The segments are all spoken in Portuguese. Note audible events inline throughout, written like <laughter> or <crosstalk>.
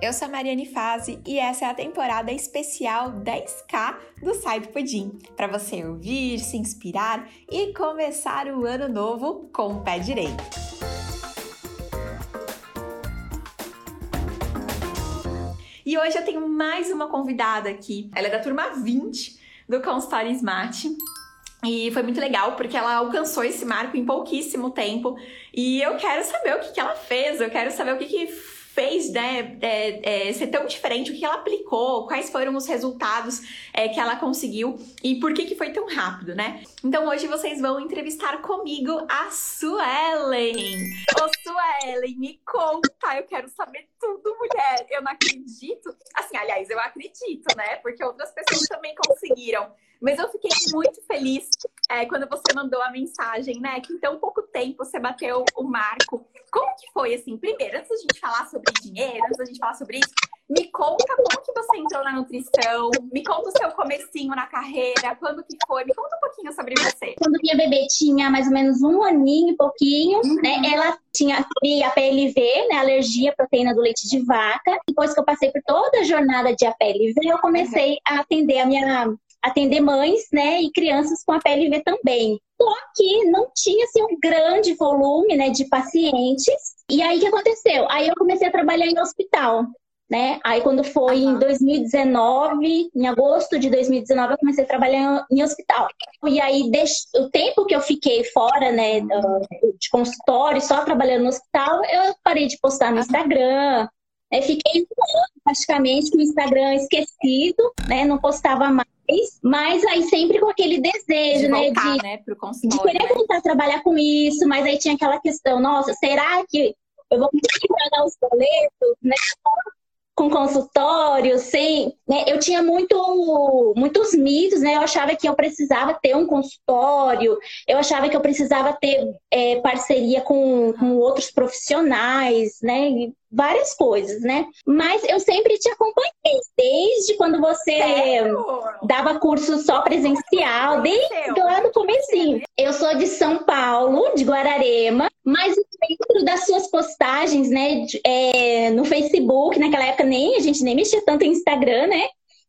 Eu sou a Mariane Fazi e essa é a temporada especial 10K do Sai do Pudim, para você ouvir, se inspirar e começar o ano novo com o pé direito. E hoje eu tenho mais uma convidada aqui. Ela é da turma 20 do Consultório Smart. E foi muito legal porque ela alcançou esse marco em pouquíssimo tempo. E eu quero saber o que, que ela fez, eu quero saber o que, que fez né, é, é, ser tão diferente, o que ela aplicou, quais foram os resultados é, que ela conseguiu e por que, que foi tão rápido, né? Então hoje vocês vão entrevistar comigo a Suelen. Ô Suelen, me conta, eu quero saber tudo, mulher. Eu não acredito. Assim, aliás, eu acredito, né? Porque outras pessoas também conseguiram. Mas eu fiquei muito feliz é, quando você mandou a mensagem, né? Que em tão pouco tempo você bateu o marco. Como que foi, assim? Primeiro, antes da gente falar sobre dinheiro, antes da gente falar sobre isso, me conta como que você entrou na nutrição, me conta o seu comecinho na carreira, quando que foi, me conta um pouquinho sobre você. Quando minha bebê tinha mais ou menos um aninho e pouquinho, uhum. né? Ela tinha a PLV, né? Alergia à proteína do leite de vaca. Depois que eu passei por toda a jornada de APLV, eu comecei uhum. a atender a minha atender mães, né, e crianças com a PLV também. Só que não tinha assim, um grande volume, né, de pacientes. E aí o que aconteceu? Aí eu comecei a trabalhar em hospital, né? Aí quando foi uhum. em 2019, em agosto de 2019, eu comecei a trabalhar em hospital. E aí o tempo que eu fiquei fora, né, de consultório, só trabalhando no hospital, eu parei de postar no Instagram. Né? Fiquei um ano praticamente com o Instagram esquecido, né? Não postava mais mas aí sempre com aquele desejo, de né, voltar, de, né, de querer né? voltar a trabalhar com isso, mas aí tinha aquela questão, nossa, será que eu vou conseguir pagar os boletos, né? Com consultório, sem. Né? Eu tinha muito, muitos mitos, né? Eu achava que eu precisava ter um consultório, eu achava que eu precisava ter é, parceria com, com outros profissionais, né? várias coisas, né? Mas eu sempre te acompanhei, desde quando você Sério? dava curso só presencial, desde lá no comecinho. Eu sou de São Paulo, de Guararema, mas dentro das suas postagens, né, é, no Facebook, naquela época nem a gente nem mexia tanto em Instagram, né?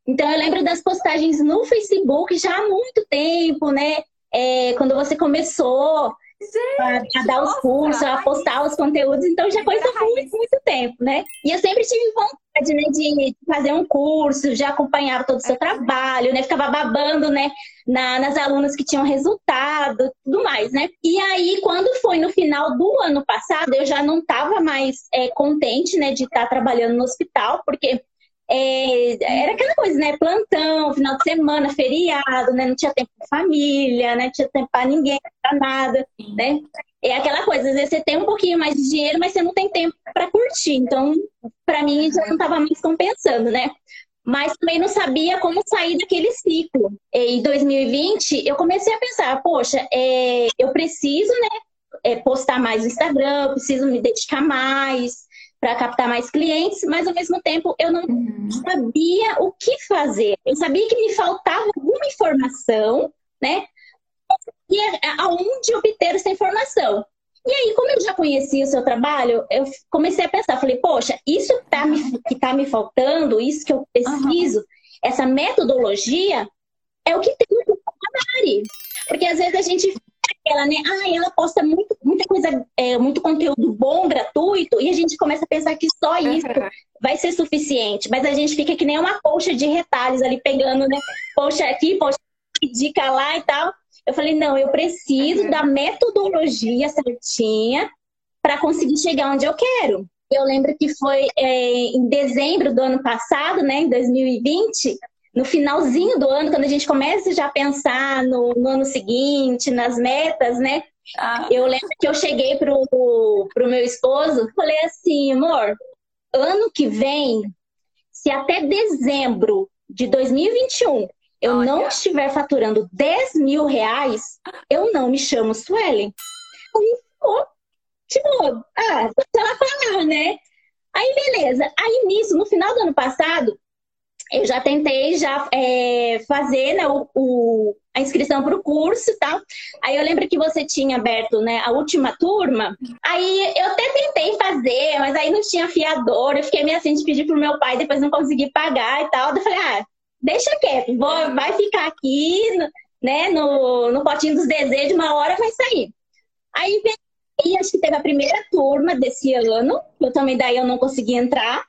Então eu lembro das postagens no Facebook já há muito tempo, né? É, quando você começou a, dar os cursos, a postar os conteúdos, então já coisa muito, muito tempo, né? E eu sempre tive vontade, né, de fazer um curso, já acompanhava todo o seu trabalho, né? Ficava babando, né, na, nas alunas que tinham resultado, tudo mais, né? E aí, quando foi no final do ano passado, eu já não estava mais é, contente, né, de estar tá trabalhando no hospital, porque é, era aquela coisa, né? Plantão, final de semana, feriado, né? Não tinha tempo para família, né? Não tinha tempo para ninguém, para nada, né? É aquela coisa, às vezes você tem um pouquinho mais de dinheiro, mas você não tem tempo para curtir. Então, para mim, já não estava mais compensando, né? Mas também não sabia como sair daquele ciclo. Em 2020, eu comecei a pensar, poxa, é, eu preciso, né? É, postar mais no Instagram, preciso me dedicar mais, para captar mais clientes, mas ao mesmo tempo eu não uhum. sabia o que fazer. Eu sabia que me faltava alguma informação, né? E aonde obter essa informação. E aí, como eu já conhecia o seu trabalho, eu comecei a pensar, falei, poxa, isso tá me, que está me faltando, isso que eu preciso, uhum. essa metodologia, é o que tem no Mari. Porque às vezes a gente aquela, né? Ah, ela posta muito, muita coisa, é, muito conteúdo bom, gratuito, e a gente começa a pensar que só isso vai ser suficiente. Mas a gente fica que nem uma colcha de retalhos ali, pegando, né? Poxa aqui, poxa, dica lá e tal. Eu falei, não, eu preciso uhum. da metodologia certinha para conseguir chegar onde eu quero. Eu lembro que foi é, em dezembro do ano passado, né, em 2020, no finalzinho do ano, quando a gente começa já a pensar no, no ano seguinte, nas metas, né? Ah. Eu lembro que eu cheguei pro, pro meu esposo, falei assim, amor, ano que vem, se até dezembro de 2021 eu Olha. não estiver faturando 10 mil reais, eu não me chamo Suelen. Aí ficou, tipo, ah, se ela falar, né? Aí beleza. Aí nisso, no final do ano passado, eu já tentei já é, fazer né, o, o, a inscrição para o curso e tal. Aí eu lembro que você tinha aberto né, a última turma. Aí eu até tentei fazer, mas aí não tinha fiador. Eu fiquei meio assim de pedir pro meu pai, depois não consegui pagar e tal. Eu falei, ah, deixa quieto, vou, vai ficar aqui né, no, no potinho dos desejos, uma hora vai sair. Aí veio, acho que teve a primeira turma desse ano, eu também daí eu não consegui entrar.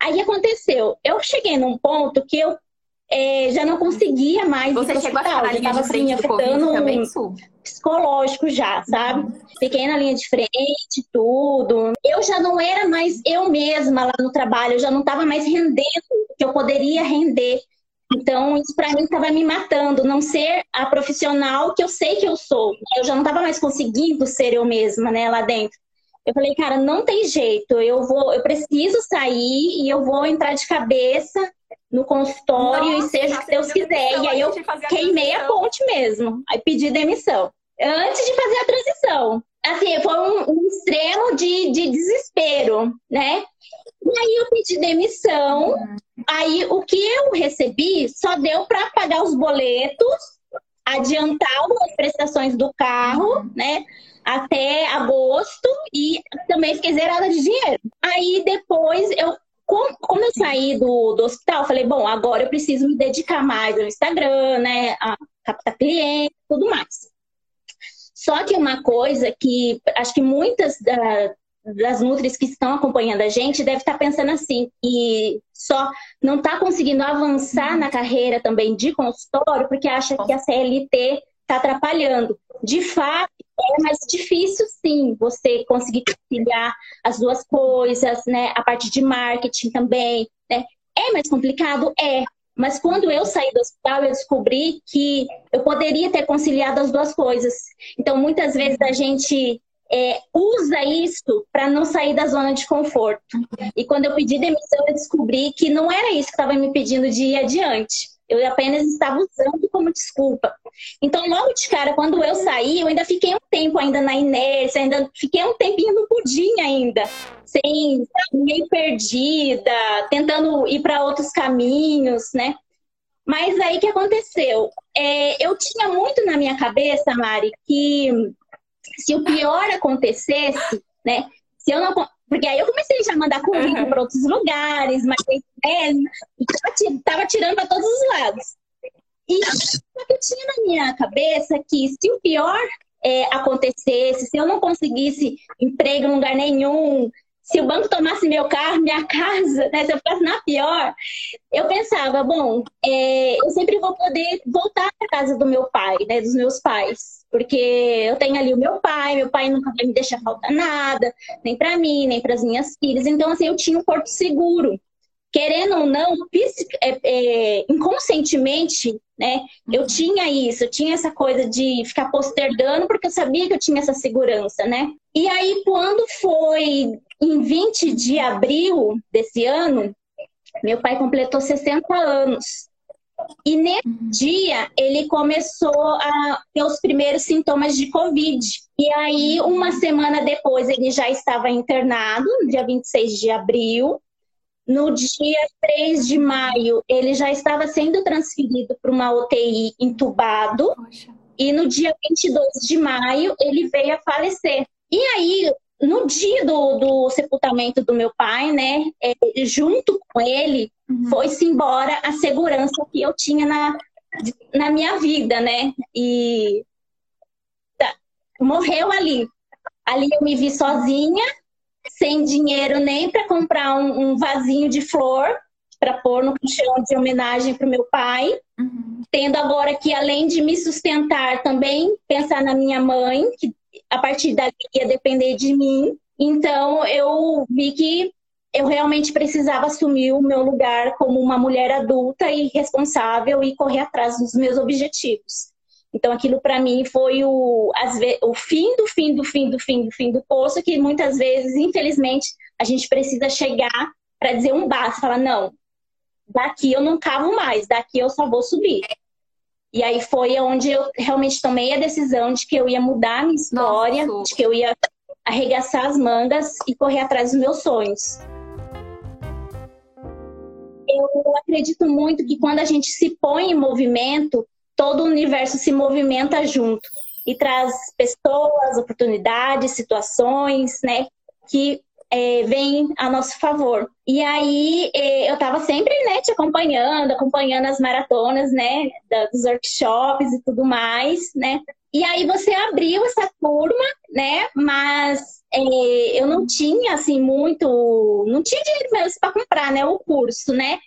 Aí aconteceu, eu cheguei num ponto que eu é, já não conseguia mais Você ir chegou hospital, já estava assim, afetando também, um psicológico já, sabe? Uhum. Fiquei na linha de frente, tudo. Eu já não era mais eu mesma lá no trabalho, eu já não estava mais rendendo o que eu poderia render. Então, isso para mim estava me matando, não ser a profissional que eu sei que eu sou. Eu já não estava mais conseguindo ser eu mesma, né, lá dentro. Eu falei, cara, não tem jeito, eu vou, eu preciso sair e eu vou entrar de cabeça no consultório Nossa, e seja o que Deus quiser. E aí eu queimei a, ponte mesmo. Aí pedi demissão. Antes de fazer a transição. Assim, foi um, um extremo de, de desespero, né? E aí eu pedi demissão. Uhum. Aí o que eu recebi só deu para pagar os boletos, adiantar algumas prestações do carro, uhum. né? Até agosto e também fiquei zerada de dinheiro. Aí depois eu como, como eu saí do, do hospital, falei, bom, agora eu preciso me dedicar mais ao Instagram, né? A captar cliente, tudo mais. Só que uma coisa que acho que muitas da, das Nutris que estão acompanhando a gente deve estar pensando assim, e só não está conseguindo avançar na carreira também de consultório porque acha que a CLT está atrapalhando. De fato, é mais difícil, sim, você conseguir conciliar as duas coisas, né? A parte de marketing também, né? É mais complicado? É. Mas quando eu saí do hospital, eu descobri que eu poderia ter conciliado as duas coisas. Então, muitas vezes a gente é, usa isso para não sair da zona de conforto. E quando eu pedi demissão, eu descobri que não era isso que estava me pedindo de ir adiante. Eu apenas estava usando como desculpa. Então, logo de cara, quando eu saí, eu ainda fiquei um tempo ainda na inércia, ainda fiquei um tempinho no pudim ainda, sem meio perdida, tentando ir para outros caminhos, né? Mas aí que aconteceu? É, eu tinha muito na minha cabeça, Mari, que se o pior acontecesse, né? Se eu não. Porque aí eu comecei já a mandar currículo uhum. para outros lugares, mas é, tava tirando para todos os lados. E eu tinha na minha cabeça que se o pior é, acontecesse, se eu não conseguisse emprego em lugar nenhum, se o banco tomasse meu carro, minha <laughs> casa, né, se eu ficasse na pior, eu pensava, bom, é, eu sempre vou poder voltar para casa do meu pai, né, dos meus pais, porque eu tenho ali o meu pai, meu pai nunca vai me deixar faltar nada, nem para mim, nem para as minhas filhas, então assim eu tinha um porto seguro. Querendo ou não, é, é, inconscientemente, né, eu tinha isso, eu tinha essa coisa de ficar postergando, porque eu sabia que eu tinha essa segurança, né? E aí, quando foi em 20 de abril desse ano, meu pai completou 60 anos. E nesse uhum. dia, ele começou a ter os primeiros sintomas de Covid. E aí, uma semana depois, ele já estava internado, dia 26 de abril. No dia 3 de maio, ele já estava sendo transferido para uma UTI entubado. Poxa. E no dia 22 de maio, ele veio a falecer. E aí, no dia do, do sepultamento do meu pai, né, é, junto com ele, uhum. foi-se embora a segurança que eu tinha na, na minha vida, né? E tá, morreu ali. Ali eu me vi sozinha, sem dinheiro nem para comprar um, um, vasinho de flor para pôr no chão de homenagem para o meu pai. Uhum. Tendo agora que, além de me sustentar, também pensar na minha mãe, que a partir dali ia depender de mim. Então eu vi que eu realmente precisava assumir o meu lugar como uma mulher adulta e responsável e correr atrás dos meus objetivos. Então aquilo para mim foi o, o fim do fim do fim do fim do fim do poço que muitas vezes, infelizmente, a gente precisa chegar para dizer um basta, falar não, daqui eu não cavo mais, daqui eu só vou subir. E aí foi onde eu realmente tomei a decisão de que eu ia mudar a minha história, Nossa. de que eu ia arregaçar as mangas e correr atrás dos meus sonhos. eu acredito muito que quando a gente se põe em movimento, todo o universo se movimenta junto e traz pessoas, oportunidades, situações, né, que é, vêm a nosso favor. E aí é, eu estava sempre, né, te acompanhando, acompanhando as maratonas, né, dos workshops e tudo mais, né. E aí você abriu essa turma, né, mas é, eu não tinha, assim, muito, não tinha dinheiro mesmo para comprar, né, o curso, né.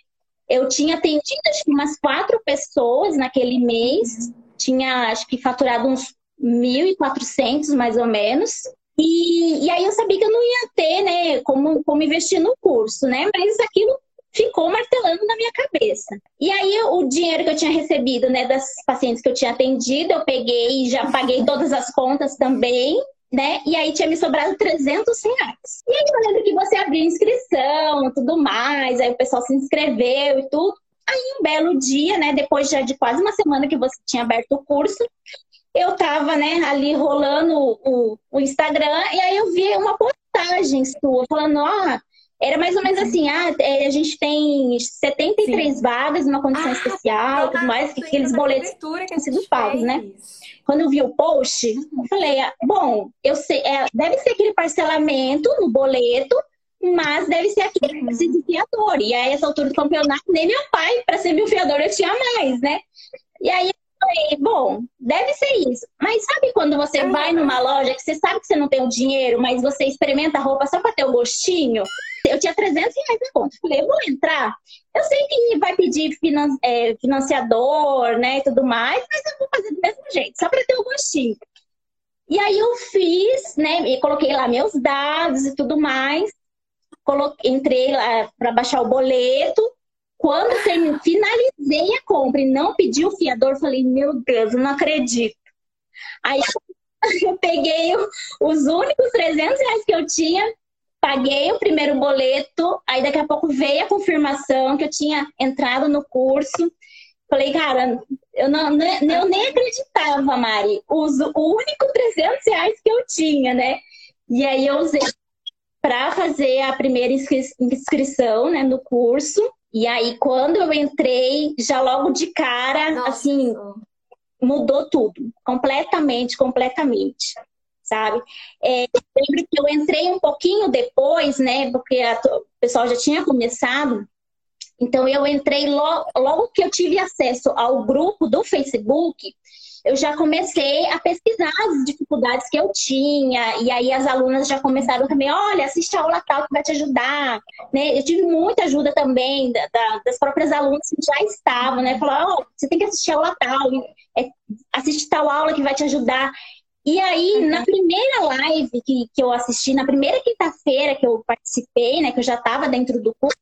Eu tinha atendido, acho que umas quatro pessoas naquele mês, tinha, acho que faturado uns 1.400 mais ou menos. E, e aí eu sabia que eu não ia ter, né, como, como investir no curso, né? Mas aquilo ficou martelando na minha cabeça. E aí o dinheiro que eu tinha recebido, né, das pacientes que eu tinha atendido, eu peguei e já paguei todas as contas também, né? E aí tinha me sobrado 300 reais. E aí eu lembro que você abriu inscrição, tudo mais, aí o pessoal se inscreveu e tudo. Aí um belo dia, né, depois já de quase uma semana que você tinha aberto o curso, eu tava, né, ali rolando o, o Instagram e aí eu vi uma postagem sua falando, ó, era mais ou menos assim, ah, é, a gente tem 73 Sim. vagas numa condição ah, especial, tudo mais, que aqueles boletos que têm sido pagos, né? Quando eu vi o post, eu falei, ah, bom, eu sei, é, deve ser aquele parcelamento no boleto, mas deve ser aquele que precisa de fiador. E aí, essa altura do campeonato, nem meu pai, para ser meu fiador, eu tinha mais, né? E aí falei, bom, deve ser isso. Mas sabe quando você vai numa loja que você sabe que você não tem o dinheiro, mas você experimenta a roupa só para ter o gostinho? Eu tinha 300 reais na conta. Falei, eu vou entrar. Eu sei que vai pedir finan é, financiador, né, e tudo mais, mas eu vou fazer do mesmo jeito, só para ter o gostinho. E aí eu fiz, né, e coloquei lá meus dados e tudo mais. Coloquei, entrei lá para baixar o boleto quando eu finalizei a compra e não pedi o fiador, falei, meu Deus, eu não acredito. Aí eu <laughs> peguei os únicos 300 reais que eu tinha, paguei o primeiro boleto, aí daqui a pouco veio a confirmação que eu tinha entrado no curso. Falei, cara, eu, não, eu nem acreditava, Mari. Uso o único 300 reais que eu tinha, né? E aí eu usei para fazer a primeira inscrição né, no curso. E aí, quando eu entrei, já logo de cara, Nossa. assim, mudou tudo. Completamente, completamente. Sabe? É, lembro que eu entrei um pouquinho depois, né? Porque a, o pessoal já tinha começado. Então, eu entrei logo, logo que eu tive acesso ao grupo do Facebook eu já comecei a pesquisar as dificuldades que eu tinha, e aí as alunas já começaram também, olha, assiste a aula tal que vai te ajudar, né? Eu tive muita ajuda também da, da, das próprias alunas que já estavam, né? Falaram, oh, você tem que assistir a aula tal, é, assiste tal aula que vai te ajudar. E aí, uhum. na primeira live que, que eu assisti, na primeira quinta-feira que eu participei, né, que eu já estava dentro do curso,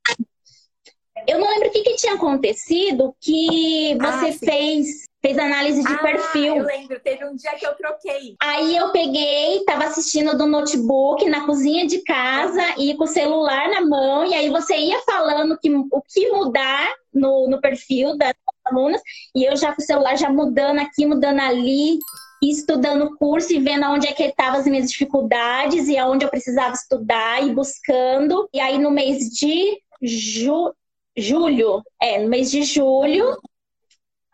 eu não lembro o que, que tinha acontecido que você ah, fez fez análise de ah, perfil. Eu lembro, teve um dia que eu troquei. Aí eu peguei, tava assistindo do notebook na cozinha de casa e com o celular na mão, e aí você ia falando que, o que mudar no, no perfil das alunas, e eu já com o celular já mudando aqui, mudando ali, estudando o curso e vendo onde é que estavam as minhas dificuldades e aonde eu precisava estudar e buscando. E aí no mês de ju... julho, é, no mês de julho,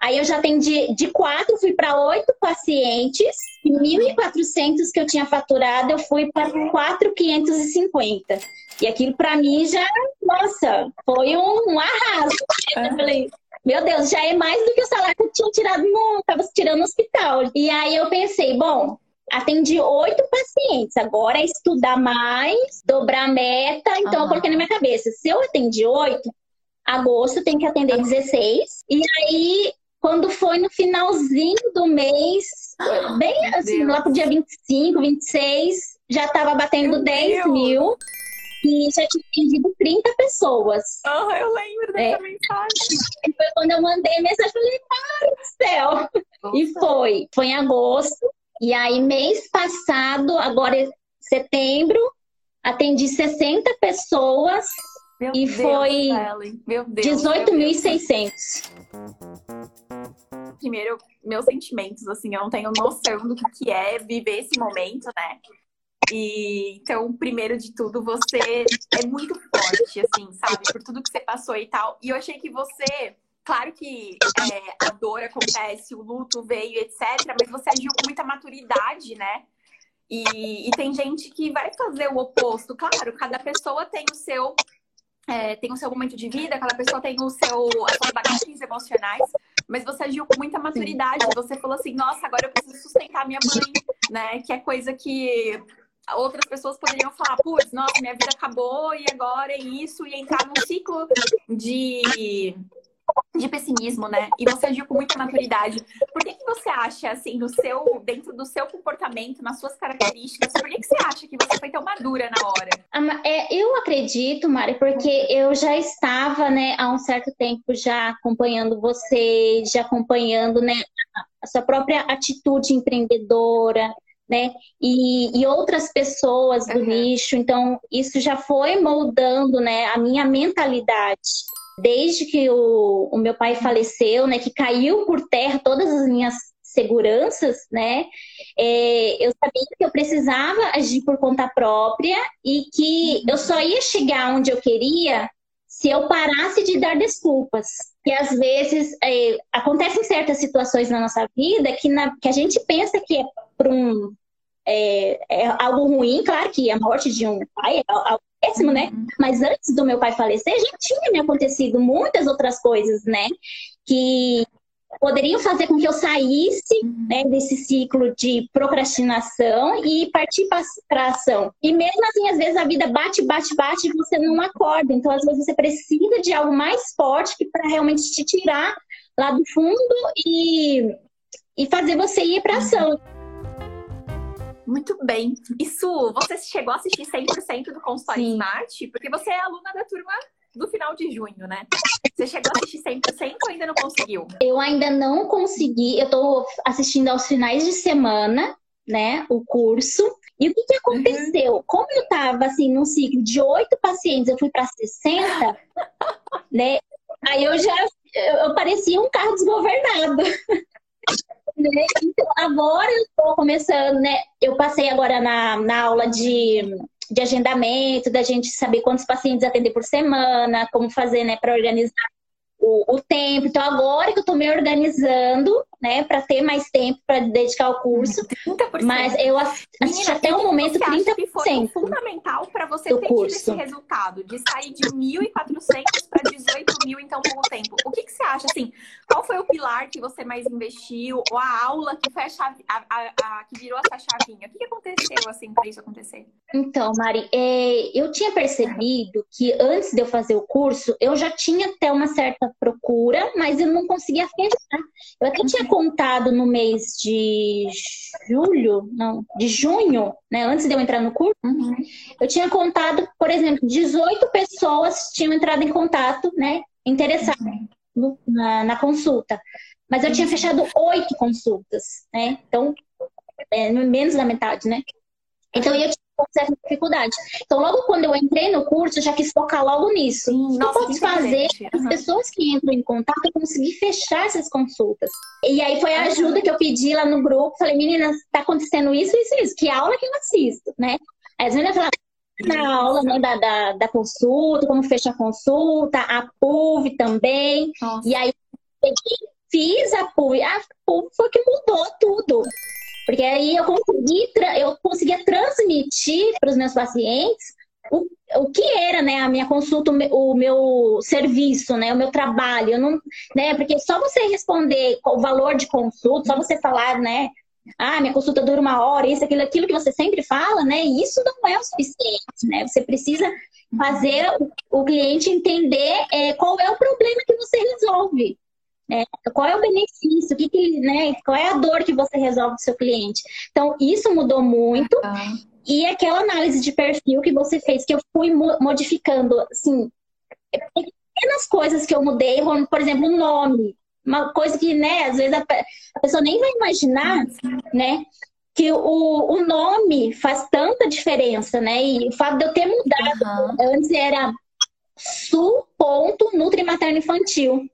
Aí eu já atendi de quatro, fui para oito pacientes. E 1.400 que eu tinha faturado, eu fui para 4.550. E aquilo para mim já, nossa, foi um, um arraso. Eu falei, meu Deus, já é mais do que o salário que eu tinha tirado no, tava tirando no hospital. E aí eu pensei, bom, atendi oito pacientes, agora é estudar mais, dobrar a meta. Então uhum. eu coloquei na minha cabeça, se eu atendi oito, agosto tem que atender 16. E aí quando foi no finalzinho do mês, bem assim, Deus. lá pro dia 25, 26, já estava batendo Meu 10 Deus. mil e já tinha atendido 30 pessoas. Oh, eu lembro dessa é. mensagem. E foi quando eu mandei a mensagem, falei, ai do céu! Nossa. E foi, foi em agosto. E aí, mês passado, agora é setembro, atendi 60 pessoas Meu e Deus, foi 18.600 primeiro, meus sentimentos, assim, eu não tenho noção do que, é viver esse momento, né? E então, primeiro de tudo, você é muito forte, assim, sabe? Por tudo que você passou e tal. E eu achei que você Claro que é, a dor acontece, o luto veio, etc. Mas você agiu com muita maturidade, né? E, e, tem gente que vai fazer o oposto. Claro, cada pessoa tem o seu é, tem o seu momento de vida, cada pessoa tem o seu as suas bagagens emocionais, mas você agiu com muita maturidade. Você falou assim, nossa, agora eu preciso sustentar minha mãe, né? Que é coisa que outras pessoas poderiam falar, putz, nossa, minha vida acabou e agora é isso, e entrar num ciclo de de pessimismo, né? E você agiu com muita maturidade. Por que, que você acha, assim, no seu, dentro do seu comportamento, nas suas características, por que, que você acha que você foi tão madura na hora? É, eu acredito, Mari, porque eu já estava, né, há um certo tempo já acompanhando você, já acompanhando, né, a sua própria atitude empreendedora, né? E, e outras pessoas do uhum. nicho. Então, isso já foi moldando, né, a minha mentalidade desde que o, o meu pai faleceu, né, que caiu por terra todas as minhas seguranças, né? É, eu sabia que eu precisava agir por conta própria e que eu só ia chegar onde eu queria se eu parasse de dar desculpas. E às vezes é, acontecem certas situações na nossa vida que, na, que a gente pensa que é por um é, é, algo ruim, claro que a morte de um pai é algo péssimo, né? Uhum. Mas antes do meu pai falecer, já tinha me acontecido muitas outras coisas, né? Que poderiam fazer com que eu saísse uhum. né, desse ciclo de procrastinação e partir para ação. E mesmo assim, às vezes a vida bate, bate, bate e você não acorda. Então, às vezes você precisa de algo mais forte para realmente te tirar lá do fundo e, e fazer você ir para ação. Muito bem. Isso, você chegou a assistir 100% do consultório Sim. Smart? Porque você é aluna da turma do final de junho, né? Você chegou a assistir 100% ou ainda não conseguiu? Eu ainda não consegui. Eu tô assistindo aos finais de semana, né? O curso. E o que, que aconteceu? Uhum. Como eu tava, assim, num ciclo de oito pacientes, eu fui para 60, né? Aí eu já eu parecia um carro desgovernado. <laughs> Né? Então, agora eu estou começando, né? Eu passei agora na, na aula de, de agendamento, da gente saber quantos pacientes atender por semana, como fazer, né, para organizar o, o, tempo. Então, agora que eu estou me organizando, né, para ter mais tempo para dedicar ao curso. <laughs> 30%. Mas eu assisti Menina, até o momento 30%. Que foi fundamental para você ter curso. tido esse resultado, de sair de 1.400 para 18 mil em tão pouco tempo. O que, que você acha, assim, qual foi o pilar que você mais investiu, ou a aula que foi a, chave, a, a, a que virou essa chavinha? O que, que aconteceu, assim, para isso acontecer? Então, Mari, é, eu tinha percebido que antes de eu fazer o curso, eu já tinha até uma certa procura, mas eu não conseguia fechar. Eu até tinha contado no mês de julho, não, de junho, né, antes de eu entrar no curso, uhum. eu tinha contado, por exemplo, 18 pessoas tinham entrado em contato, né, interessadas uhum. na, na, consulta. Mas eu tinha fechado oito consultas, né? Então, é, menos da metade, né? Então, eu tinha com certa dificuldade. Então, logo quando eu entrei no curso, eu já quis focar logo nisso. Sim, eu posso fazer uhum. as pessoas que entram em contato eu conseguir fechar essas consultas. E aí foi a ajuda que eu pedi lá no grupo. Falei, meninas, tá acontecendo isso, isso, isso. Que aula que eu assisto, né? Aí as meninas falaram, na aula né, da, da, da, consulta, como fecha a consulta, a PUV também. Nossa. E aí fiz a PUV. A PUV foi que mudou tudo. Porque aí eu consegui, eu conseguia transmitir para os meus pacientes o, o que era né, a minha consulta, o meu serviço, né, o meu trabalho. Eu não, né, porque só você responder o valor de consulta, só você falar, né, ah, minha consulta dura uma hora, isso, aquilo, aquilo que você sempre fala, né, isso não é o suficiente, né? Você precisa fazer o, o cliente entender é, qual é o problema que você resolve. É, qual é o benefício? O que, que né, qual é a dor que você resolve do seu cliente? Então, isso mudou muito. Uhum. E aquela análise de perfil que você fez, que eu fui modificando, assim, pequenas coisas que eu mudei, como, por exemplo, o nome. Uma coisa que, né, às vezes a, a pessoa nem vai imaginar, né? que o, o nome faz tanta diferença, né? E o fato de eu ter mudado, uhum. antes era Su ponto Nutri Materno Infantil.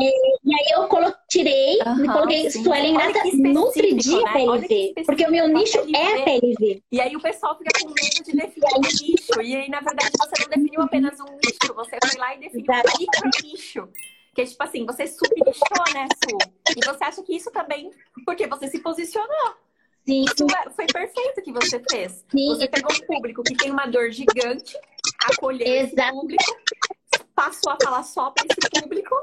É, e aí eu colo tirei, uhum, me coloquei Suelen Grata Nutridia né? PLV. Porque o meu nicho é a PLV. E aí o pessoal fica com medo de definir um nicho. E aí, na verdade, você não definiu apenas um nicho, você foi lá e definiu um micro nicho. Que tipo assim, você subnichou, né, Su? E você acha que isso também, porque você se posicionou. Sim. Isso é, foi perfeito que você fez. Sim. Você pegou um público que tem uma dor gigante, acolheu Exato. esse público, passou a falar só para esse público.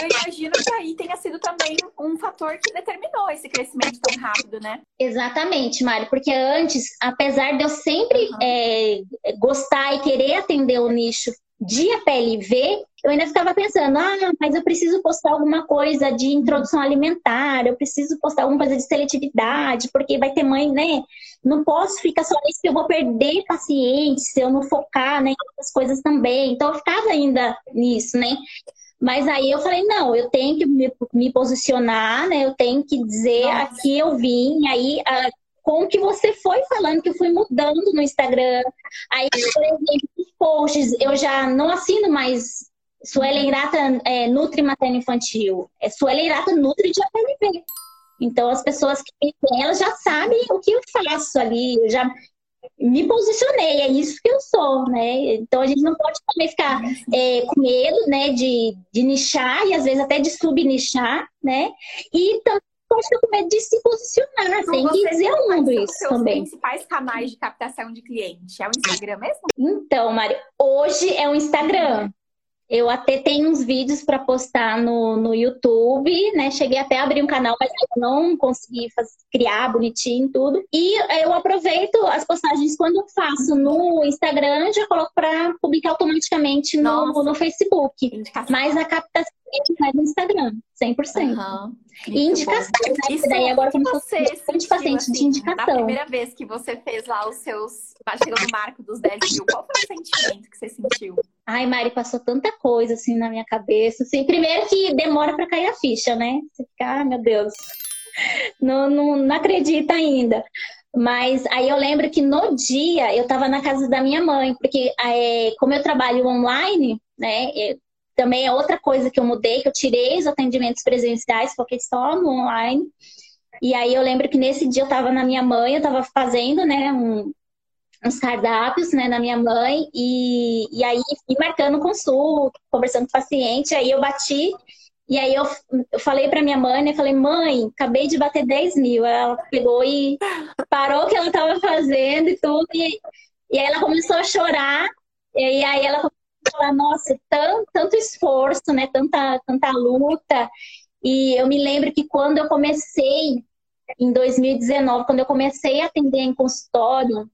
Eu imagino que aí tenha sido também um fator que determinou esse crescimento tão rápido, né? Exatamente, Mário, porque antes, apesar de eu sempre uhum. é, gostar e querer atender o nicho de PLV, eu ainda ficava pensando, ah, mas eu preciso postar alguma coisa de introdução alimentar, eu preciso postar alguma coisa de seletividade, porque vai ter mãe, né? Não posso ficar só nisso que eu vou perder pacientes se eu não focar né, em outras coisas também. Então eu ficava ainda nisso, né? Mas aí eu falei, não, eu tenho que me, me posicionar, né? Eu tenho que dizer Nossa. aqui eu vim, aí a, com o que você foi falando, que eu fui mudando no Instagram. Aí, por exemplo, os posts, eu já não assino mais Suelen Grata é, Nutri Materno Infantil. É Suelen Grata Nutri de APLV. Então, as pessoas que me têm, elas já sabem o que eu faço ali. Eu já me posicionei, é isso que eu sou, né? Então, a gente não pode também ficar é, com medo, né, de, de nichar e às vezes até de subnichar, né? E também pode ficar com medo de se posicionar, então, tem que dizer ao mundo isso seus também. Principais canais de captação de cliente é o Instagram mesmo? Então, Mari, hoje é o Instagram. Eu até tenho uns vídeos para postar no, no YouTube, né? Cheguei até a abrir um canal, mas não consegui fazer, criar bonitinho tudo. E eu aproveito as postagens quando eu faço no Instagram, já coloco para publicar automaticamente no, no Facebook. Mas a captação é no Instagram, 100%. Uhum. E indicação, né? Isso daí agora como você de paciente assim, de indicação. Na primeira vez que você fez lá os seus. Chegou no marco dos 10 mil, qual foi o sentimento que você sentiu? Ai, Mari, passou tanta coisa assim na minha cabeça. Assim, primeiro que demora para cair a ficha, né? Você fica, ai meu Deus, não, não, não acredita ainda. Mas aí eu lembro que no dia eu estava na casa da minha mãe, porque é, como eu trabalho online, né? também é outra coisa que eu mudei, que eu tirei os atendimentos presenciais, porque só no online. E aí eu lembro que nesse dia eu estava na minha mãe, eu estava fazendo, né, um, uns cardápios, né, na minha mãe, e, e aí fui marcando consulta, conversando com o paciente, aí eu bati, e aí eu, eu falei para minha mãe, né, falei, mãe, acabei de bater 10 mil. Ela pegou e parou o que ela estava fazendo e tudo, e, e aí ela começou a chorar, e aí ela falar, nossa, tanto, tanto esforço, né? Tanta, tanta luta. E eu me lembro que quando eu comecei, em 2019, quando eu comecei a atender em consultório,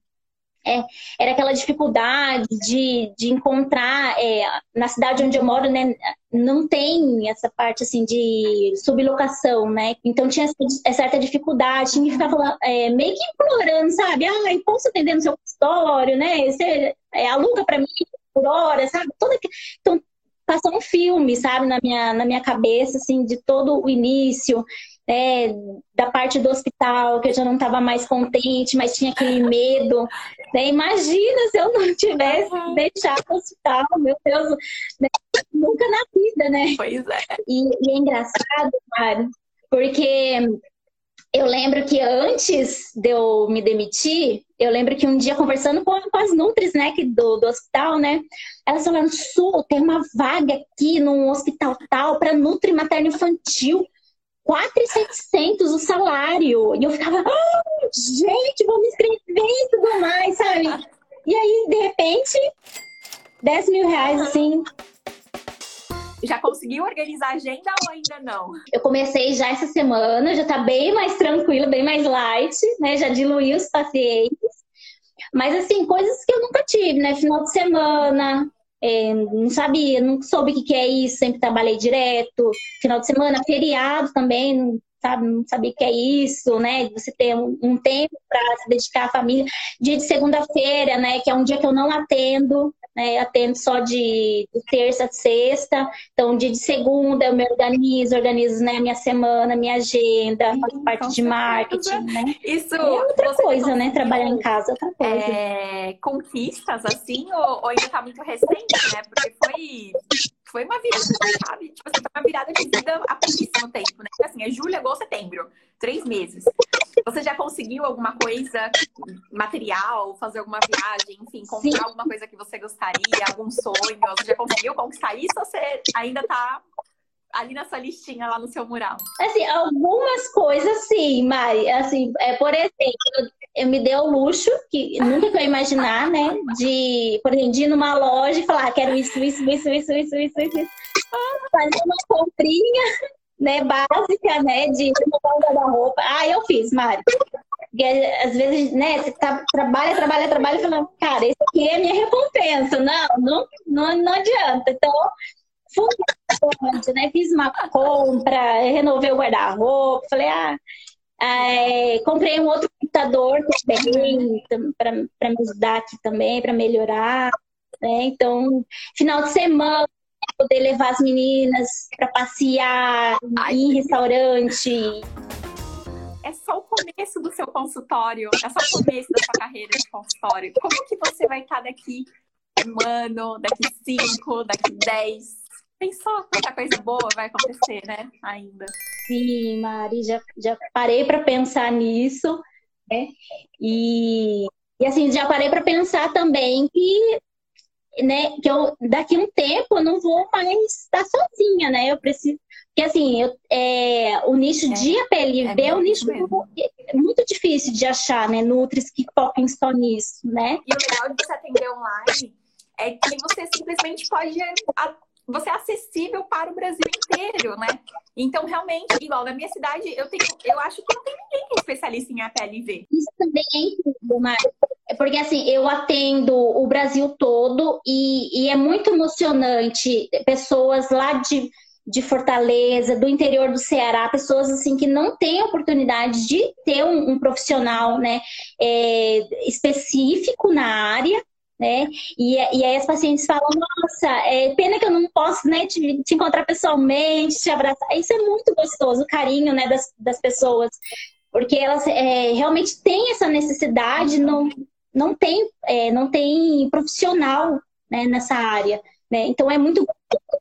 é, era aquela dificuldade de, de encontrar é, na cidade onde eu moro, né, não tem essa parte assim de sublocação, né? Então tinha essa certa dificuldade, tinha que ficar falando, é, meio que implorando, sabe? Ah, posso atender no seu consultório, né? Você é, aluga para mim, por hora, sabe? Toda... Então, passou um filme, sabe, na minha, na minha cabeça, assim, de todo o início, né, da parte do hospital, que eu já não estava mais contente, mas tinha aquele medo. Né? Imagina se eu não tivesse uhum. deixado o hospital, meu Deus, né? nunca na vida, né? Pois é. E, e é engraçado, Mário, porque eu lembro que antes de eu me demitir, eu lembro que um dia conversando com, com as Nutris, né, que do, do hospital, né, elas falaram, Sul, tem uma vaga aqui num hospital tal para Nutri Materno Infantil. 4,700 o salário. E eu ficava, oh, gente, vou me inscrever e tudo mais, sabe? E aí, de repente, 10 mil reais, assim, já conseguiu organizar a agenda ou ainda não? Eu comecei já essa semana, já tá bem mais tranquilo, bem mais light, né? Já diluí os pacientes. Mas assim, coisas que eu nunca tive, né? Final de semana, é, não sabia, não soube o que, que é isso, sempre trabalhei direto. Final de semana, feriado também, sabe, não sabia o que é isso, né? Você ter um, um tempo para se dedicar à família. Dia de segunda-feira, né? Que é um dia que eu não atendo, né? Atendo só de, de terça a sexta. Então, dia de segunda eu me organizo, organizo né, minha semana, minha agenda, faço parte de marketing, né? Isso é outra coisa, né? Trabalhar em casa é outra coisa. É, conquistas, assim, ou, ou ainda tá muito recente, né? Porque foi foi uma virada, sabe? Tipo assim, foi uma virada de vida há pouquíssimo tempo, né? Assim, é julho, agosto, setembro. Três meses. Você já conseguiu alguma coisa, material, fazer alguma viagem, enfim, comprar Sim. alguma coisa que você gostaria, algum sonho? Você já conseguiu conquistar isso ou você ainda tá ali nessa listinha lá no seu mural? Assim, algumas coisas sim, Mari. Assim, é, por exemplo, eu me dei o luxo, que nunca que eu ia imaginar, né? De, por exemplo, de ir numa loja e falar, ah, quero isso, isso, isso, isso, isso, isso, isso. Fazer uma comprinha, né, básica, né? De renovar da roupa. Ah, eu fiz, Mari. Porque, às vezes, né, você tá, trabalha, trabalha, trabalha e fala, cara, isso aqui é minha recompensa. Não, não, não, não adianta. Então, fui né? Fiz uma compra, renovei o guarda-roupa, falei, ah, é, comprei um outro computador também, para me ajudar aqui também, para melhorar. Né? Então, final de semana, poder levar as meninas para passear, Ai, em restaurante. É só o começo do seu consultório, é só o começo da sua carreira de consultório. Como que você vai estar daqui um ano, daqui cinco, daqui dez? Pensou quanta coisa boa vai acontecer, né? Ainda. Sim, Mari, já, já parei para pensar nisso, né? E, e assim, já parei para pensar também que, né, que eu daqui a um tempo eu não vou mais estar sozinha, né? Eu preciso. Porque assim, eu, é, o nicho é, de APLV é, é um nicho muito, muito difícil de achar, né? Nutris que foquem só nisso, né? E o legal de você atender online é que você simplesmente pode você é acessível para o Brasil inteiro, né? Então, realmente, igual na minha cidade, eu tenho, eu acho que não tem ninguém que é especialista em APLV. Isso também é incrível, Mário. É porque assim, eu atendo o Brasil todo e, e é muito emocionante pessoas lá de, de Fortaleza, do interior do Ceará, pessoas assim que não têm oportunidade de ter um, um profissional né, é, específico na área né? E, e aí as pacientes falam, nossa, é pena que eu não posso né, te, te encontrar pessoalmente, te abraçar. Isso é muito gostoso, o carinho né, das, das pessoas, porque elas é, realmente têm essa necessidade, não, não, tem, é, não tem profissional né, nessa área. Né? Então é muito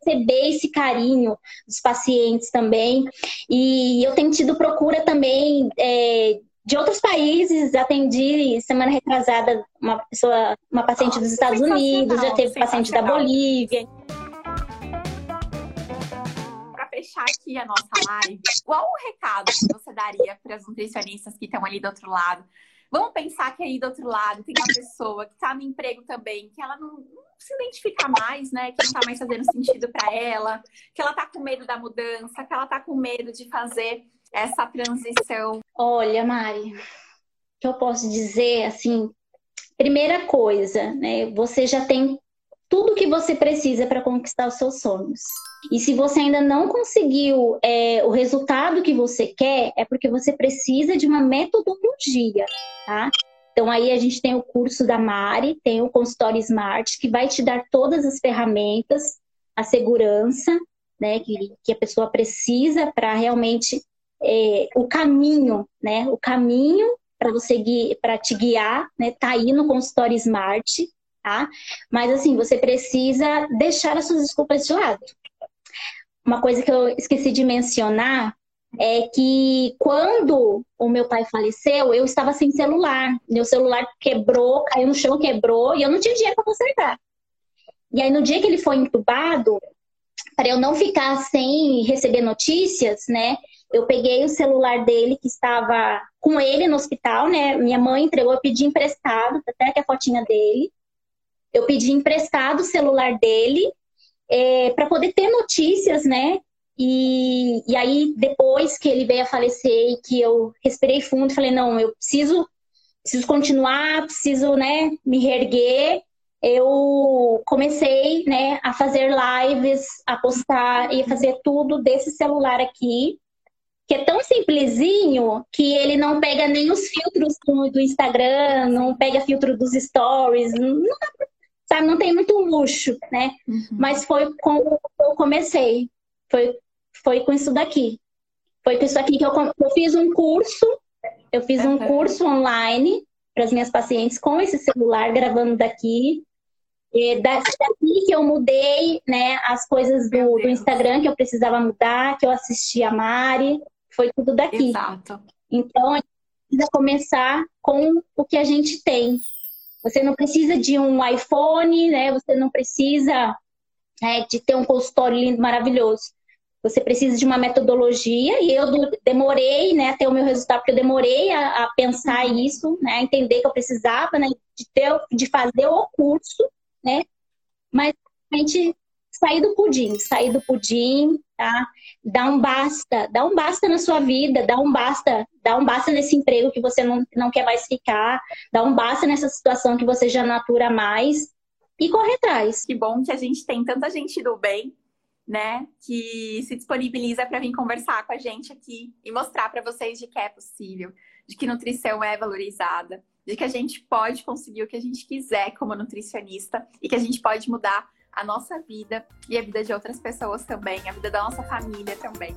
receber esse carinho dos pacientes também. E eu tenho tido procura também é, de outros países, atendi semana retrasada uma pessoa, uma paciente dos Estados Unidos, já teve paciente da Bolívia. Para fechar aqui a nossa live, qual o recado que você daria para as nutricionistas que estão ali do outro lado? Vamos pensar que aí do outro lado tem uma pessoa que está no emprego também, que ela não, não, se identifica mais, né? Que não está mais fazendo sentido para ela, que ela está com medo da mudança, que ela está com medo de fazer essa transição? Olha, Mari, o que eu posso dizer, assim, primeira coisa, né? Você já tem tudo que você precisa para conquistar os seus sonhos. E se você ainda não conseguiu é, o resultado que você quer, é porque você precisa de uma metodologia, tá? Então aí a gente tem o curso da Mari, tem o consultório Smart, que vai te dar todas as ferramentas, a segurança, né, que, que a pessoa precisa para realmente é, o caminho, né? O caminho para você para te guiar, né? Tá aí no consultório Smart, tá? Mas assim, você precisa deixar as suas desculpas de lado. Uma coisa que eu esqueci de mencionar é que quando o meu pai faleceu, eu estava sem celular. Meu celular quebrou, caiu no chão, quebrou, e eu não tinha dinheiro para consertar. E aí, no dia que ele foi entubado, para eu não ficar sem receber notícias, né? Eu peguei o celular dele que estava com ele no hospital, né? Minha mãe entregou, eu pedi emprestado, até aqui a fotinha dele. Eu pedi emprestado o celular dele é, para poder ter notícias, né? E, e aí, depois que ele veio a falecer e que eu respirei fundo, falei, não, eu preciso, preciso continuar, preciso, né, me reerguer. Eu comecei, né, a fazer lives, a postar e fazer tudo desse celular aqui que é tão simplesinho que ele não pega nem os filtros do, do Instagram, não pega filtro dos stories, não, sabe, não tem muito luxo, né? Uhum. Mas foi como eu comecei, foi, foi com isso daqui. Foi com isso aqui que eu, eu fiz um curso, eu fiz um curso online para as minhas pacientes com esse celular, gravando daqui. E daqui que eu mudei, né, as coisas do, do, Instagram que eu precisava mudar, que eu assisti a Mari, foi tudo daqui. Exato. Então, a gente precisa começar com o que a gente tem. Você não precisa de um iPhone, né? Você não precisa é, de ter um consultório lindo, maravilhoso. Você precisa de uma metodologia e eu demorei, né, até o meu resultado, porque eu demorei a, a pensar isso, né, a entender que eu precisava, né, de ter, de fazer o curso, né, mas realmente sair do pudim, sair do pudim, tá? Dá um basta, dá um basta na sua vida, dá um basta, dá um basta nesse emprego que você não, não quer mais ficar, dá um basta nessa situação que você já natura mais e correr atrás. Que bom que a gente tem tanta gente do bem, né, que se disponibiliza para vir conversar com a gente aqui e mostrar para vocês de que é possível, de que nutrição é valorizada, de que a gente pode conseguir o que a gente quiser como nutricionista e que a gente pode mudar a nossa vida e a vida de outras pessoas também, a vida da nossa família também.